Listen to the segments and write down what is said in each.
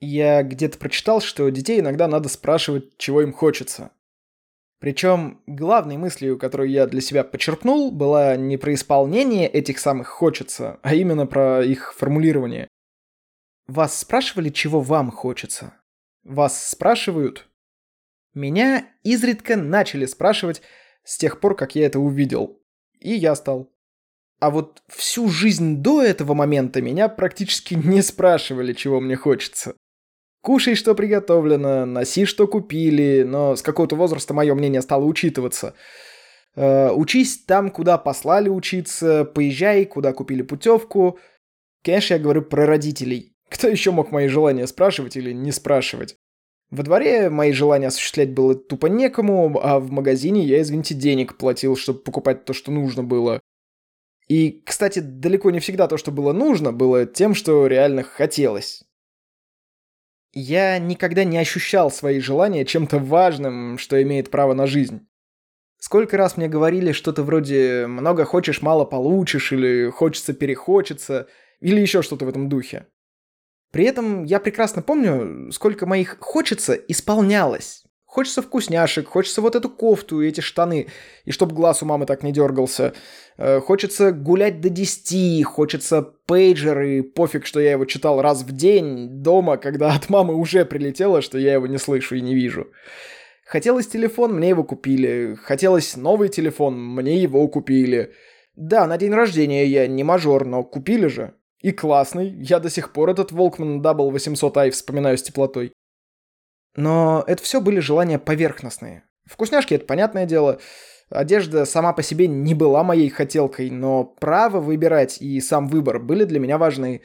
Я где-то прочитал, что детей иногда надо спрашивать, чего им хочется. Причем главной мыслью, которую я для себя почерпнул, была не про исполнение этих самых «хочется», а именно про их формулирование. Вас спрашивали, чего вам хочется? Вас спрашивают? Меня изредка начали спрашивать с тех пор, как я это увидел. И я стал. А вот всю жизнь до этого момента меня практически не спрашивали, чего мне хочется. Кушай, что приготовлено, носи, что купили, но с какого-то возраста мое мнение стало учитываться. Э, учись там, куда послали учиться, поезжай, куда купили путевку. Конечно, я говорю про родителей. Кто еще мог мои желания спрашивать или не спрашивать? Во дворе мои желания осуществлять было тупо некому, а в магазине я, извините, денег платил, чтобы покупать то, что нужно было. И, кстати, далеко не всегда то, что было нужно, было тем, что реально хотелось. Я никогда не ощущал свои желания чем-то важным, что имеет право на жизнь. Сколько раз мне говорили что-то вроде «много хочешь, мало получишь» или «хочется, перехочется» или еще что-то в этом духе. При этом я прекрасно помню, сколько моих «хочется» исполнялось. Хочется вкусняшек, хочется вот эту кофту и эти штаны, и чтоб глаз у мамы так не дергался. Э, хочется гулять до 10, хочется пейджер, и пофиг, что я его читал раз в день дома, когда от мамы уже прилетело, что я его не слышу и не вижу. Хотелось телефон, мне его купили. Хотелось новый телефон, мне его купили. Да, на день рождения я не мажор, но купили же. И классный. Я до сих пор этот Волкман Double 800i вспоминаю с теплотой. Но это все были желания поверхностные. Вкусняшки — это понятное дело. Одежда сама по себе не была моей хотелкой, но право выбирать и сам выбор были для меня важны.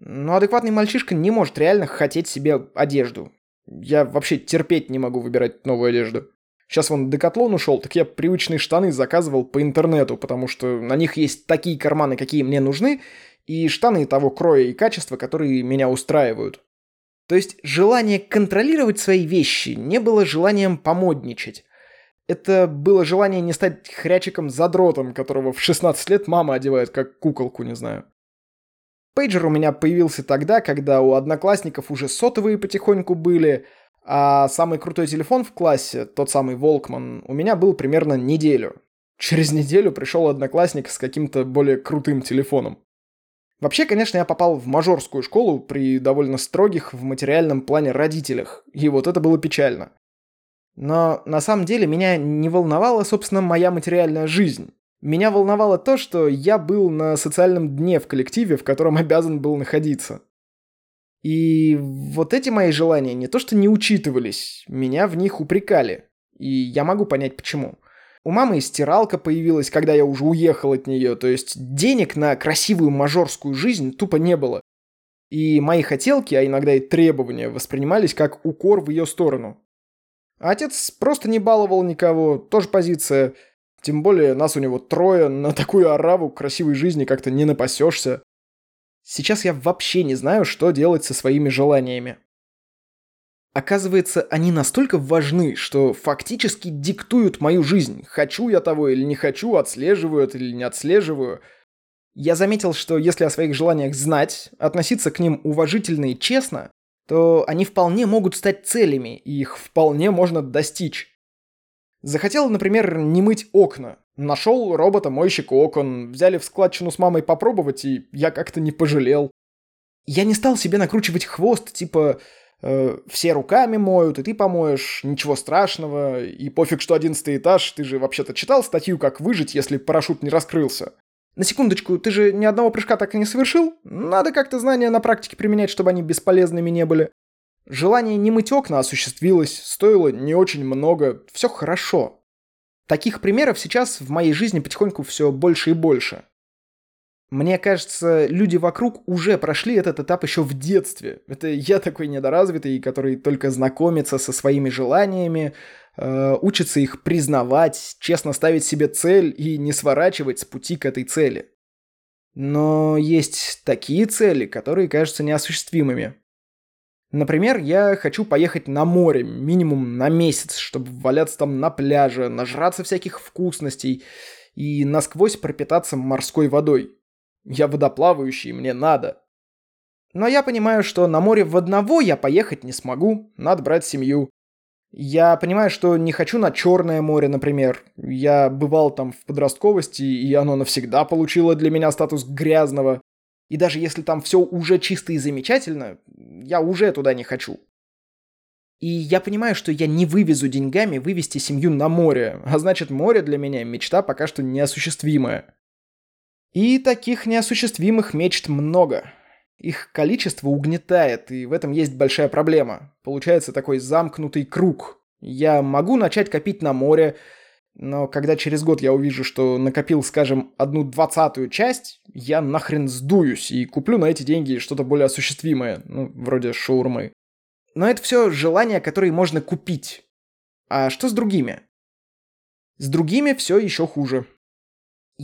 Но адекватный мальчишка не может реально хотеть себе одежду. Я вообще терпеть не могу выбирать новую одежду. Сейчас вон Декатлон ушел, так я привычные штаны заказывал по интернету, потому что на них есть такие карманы, какие мне нужны, и штаны того кроя и качества, которые меня устраивают. То есть желание контролировать свои вещи не было желанием помодничать. Это было желание не стать хрячиком-задротом, которого в 16 лет мама одевает как куколку, не знаю. Пейджер у меня появился тогда, когда у одноклассников уже сотовые потихоньку были, а самый крутой телефон в классе, тот самый Волкман, у меня был примерно неделю. Через неделю пришел одноклассник с каким-то более крутым телефоном. Вообще, конечно, я попал в мажорскую школу при довольно строгих в материальном плане родителях, и вот это было печально. Но на самом деле меня не волновала, собственно, моя материальная жизнь. Меня волновало то, что я был на социальном дне в коллективе, в котором обязан был находиться. И вот эти мои желания не то что не учитывались, меня в них упрекали. И я могу понять почему. У мамы и стиралка появилась, когда я уже уехал от нее, то есть денег на красивую мажорскую жизнь тупо не было. И мои хотелки, а иногда и требования, воспринимались как укор в ее сторону. отец просто не баловал никого, тоже позиция. Тем более нас у него трое, на такую ораву красивой жизни как-то не напасешься. Сейчас я вообще не знаю, что делать со своими желаниями. Оказывается, они настолько важны, что фактически диктуют мою жизнь. Хочу я того или не хочу, отслеживаю это или не отслеживаю. Я заметил, что если о своих желаниях знать, относиться к ним уважительно и честно, то они вполне могут стать целями, и их вполне можно достичь. Захотел, например, не мыть окна. Нашел робота-мойщика окон, взяли в складчину с мамой попробовать, и я как-то не пожалел. Я не стал себе накручивать хвост, типа все руками моют, и ты помоешь, ничего страшного, и пофиг, что одиннадцатый этаж, ты же вообще-то читал статью, как выжить, если парашют не раскрылся. На секундочку, ты же ни одного прыжка так и не совершил? Надо как-то знания на практике применять, чтобы они бесполезными не были. Желание не мыть окна осуществилось, стоило не очень много, все хорошо. Таких примеров сейчас в моей жизни потихоньку все больше и больше. Мне кажется, люди вокруг уже прошли этот этап еще в детстве. Это я такой недоразвитый, который только знакомится со своими желаниями, э, учится их признавать, честно ставить себе цель и не сворачивать с пути к этой цели. Но есть такие цели, которые кажутся неосуществимыми. Например, я хочу поехать на море минимум на месяц, чтобы валяться там на пляже, нажраться всяких вкусностей и насквозь пропитаться морской водой. Я водоплавающий, мне надо. Но я понимаю, что на море в одного я поехать не смогу, надо брать семью. Я понимаю, что не хочу на Черное море, например. Я бывал там в подростковости, и оно навсегда получило для меня статус грязного. И даже если там все уже чисто и замечательно, я уже туда не хочу. И я понимаю, что я не вывезу деньгами вывести семью на море, а значит море для меня мечта пока что неосуществимая. И таких неосуществимых мечт много. Их количество угнетает, и в этом есть большая проблема. Получается такой замкнутый круг. Я могу начать копить на море, но когда через год я увижу, что накопил, скажем, одну двадцатую часть, я нахрен сдуюсь и куплю на эти деньги что-то более осуществимое, ну, вроде шаурмы. Но это все желания, которые можно купить. А что с другими? С другими все еще хуже.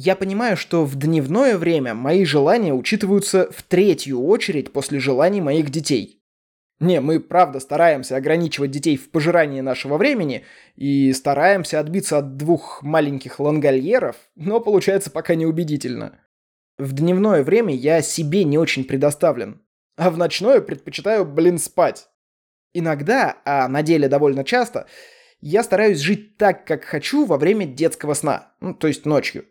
Я понимаю, что в дневное время мои желания учитываются в третью очередь после желаний моих детей. Не, мы правда стараемся ограничивать детей в пожирании нашего времени и стараемся отбиться от двух маленьких лангольеров, но получается пока неубедительно. В дневное время я себе не очень предоставлен, а в ночное предпочитаю, блин, спать. Иногда, а на деле довольно часто, я стараюсь жить так, как хочу во время детского сна, ну, то есть ночью.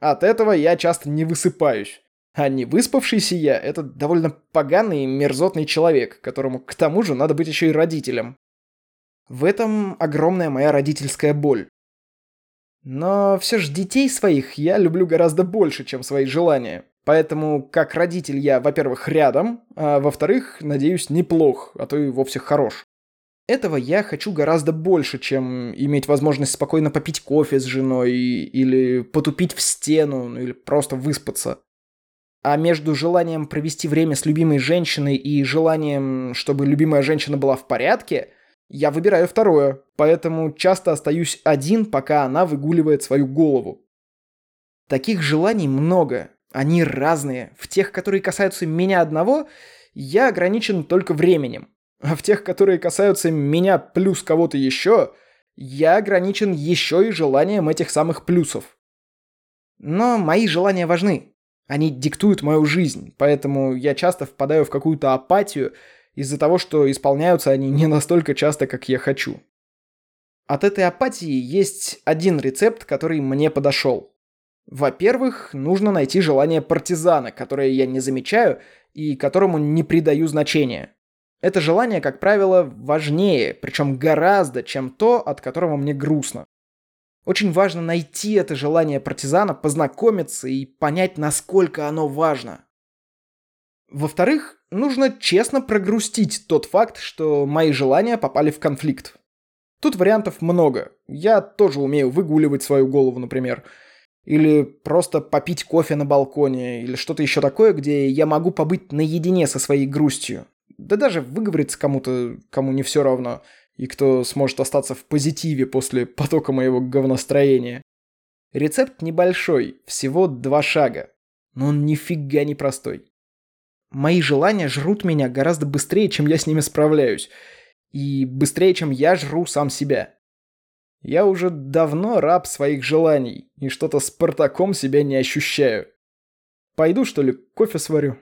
От этого я часто не высыпаюсь. А не выспавшийся я – это довольно поганый и мерзотный человек, которому к тому же надо быть еще и родителем. В этом огромная моя родительская боль. Но все же детей своих я люблю гораздо больше, чем свои желания. Поэтому, как родитель, я, во-первых, рядом, а во-вторых, надеюсь, неплох, а то и вовсе хорош. Этого я хочу гораздо больше, чем иметь возможность спокойно попить кофе с женой или потупить в стену, ну или просто выспаться. А между желанием провести время с любимой женщиной и желанием, чтобы любимая женщина была в порядке, я выбираю второе, поэтому часто остаюсь один, пока она выгуливает свою голову. Таких желаний много, они разные. В тех, которые касаются меня одного, я ограничен только временем. А в тех, которые касаются меня плюс кого-то еще, я ограничен еще и желанием этих самых плюсов. Но мои желания важны. Они диктуют мою жизнь, поэтому я часто впадаю в какую-то апатию из-за того, что исполняются они не настолько часто, как я хочу. От этой апатии есть один рецепт, который мне подошел. Во-первых, нужно найти желание партизана, которое я не замечаю и которому не придаю значения. Это желание, как правило, важнее, причем гораздо, чем то, от которого мне грустно. Очень важно найти это желание партизана, познакомиться и понять, насколько оно важно. Во-вторых, нужно честно прогрустить тот факт, что мои желания попали в конфликт. Тут вариантов много. Я тоже умею выгуливать свою голову, например – или просто попить кофе на балконе, или что-то еще такое, где я могу побыть наедине со своей грустью. Да даже выговориться кому-то, кому не все равно, и кто сможет остаться в позитиве после потока моего говностроения. Рецепт небольшой, всего два шага, но он нифига не простой. Мои желания жрут меня гораздо быстрее, чем я с ними справляюсь, и быстрее, чем я жру сам себя. Я уже давно раб своих желаний и что-то Спартаком себя не ощущаю. Пойду, что ли, кофе сварю.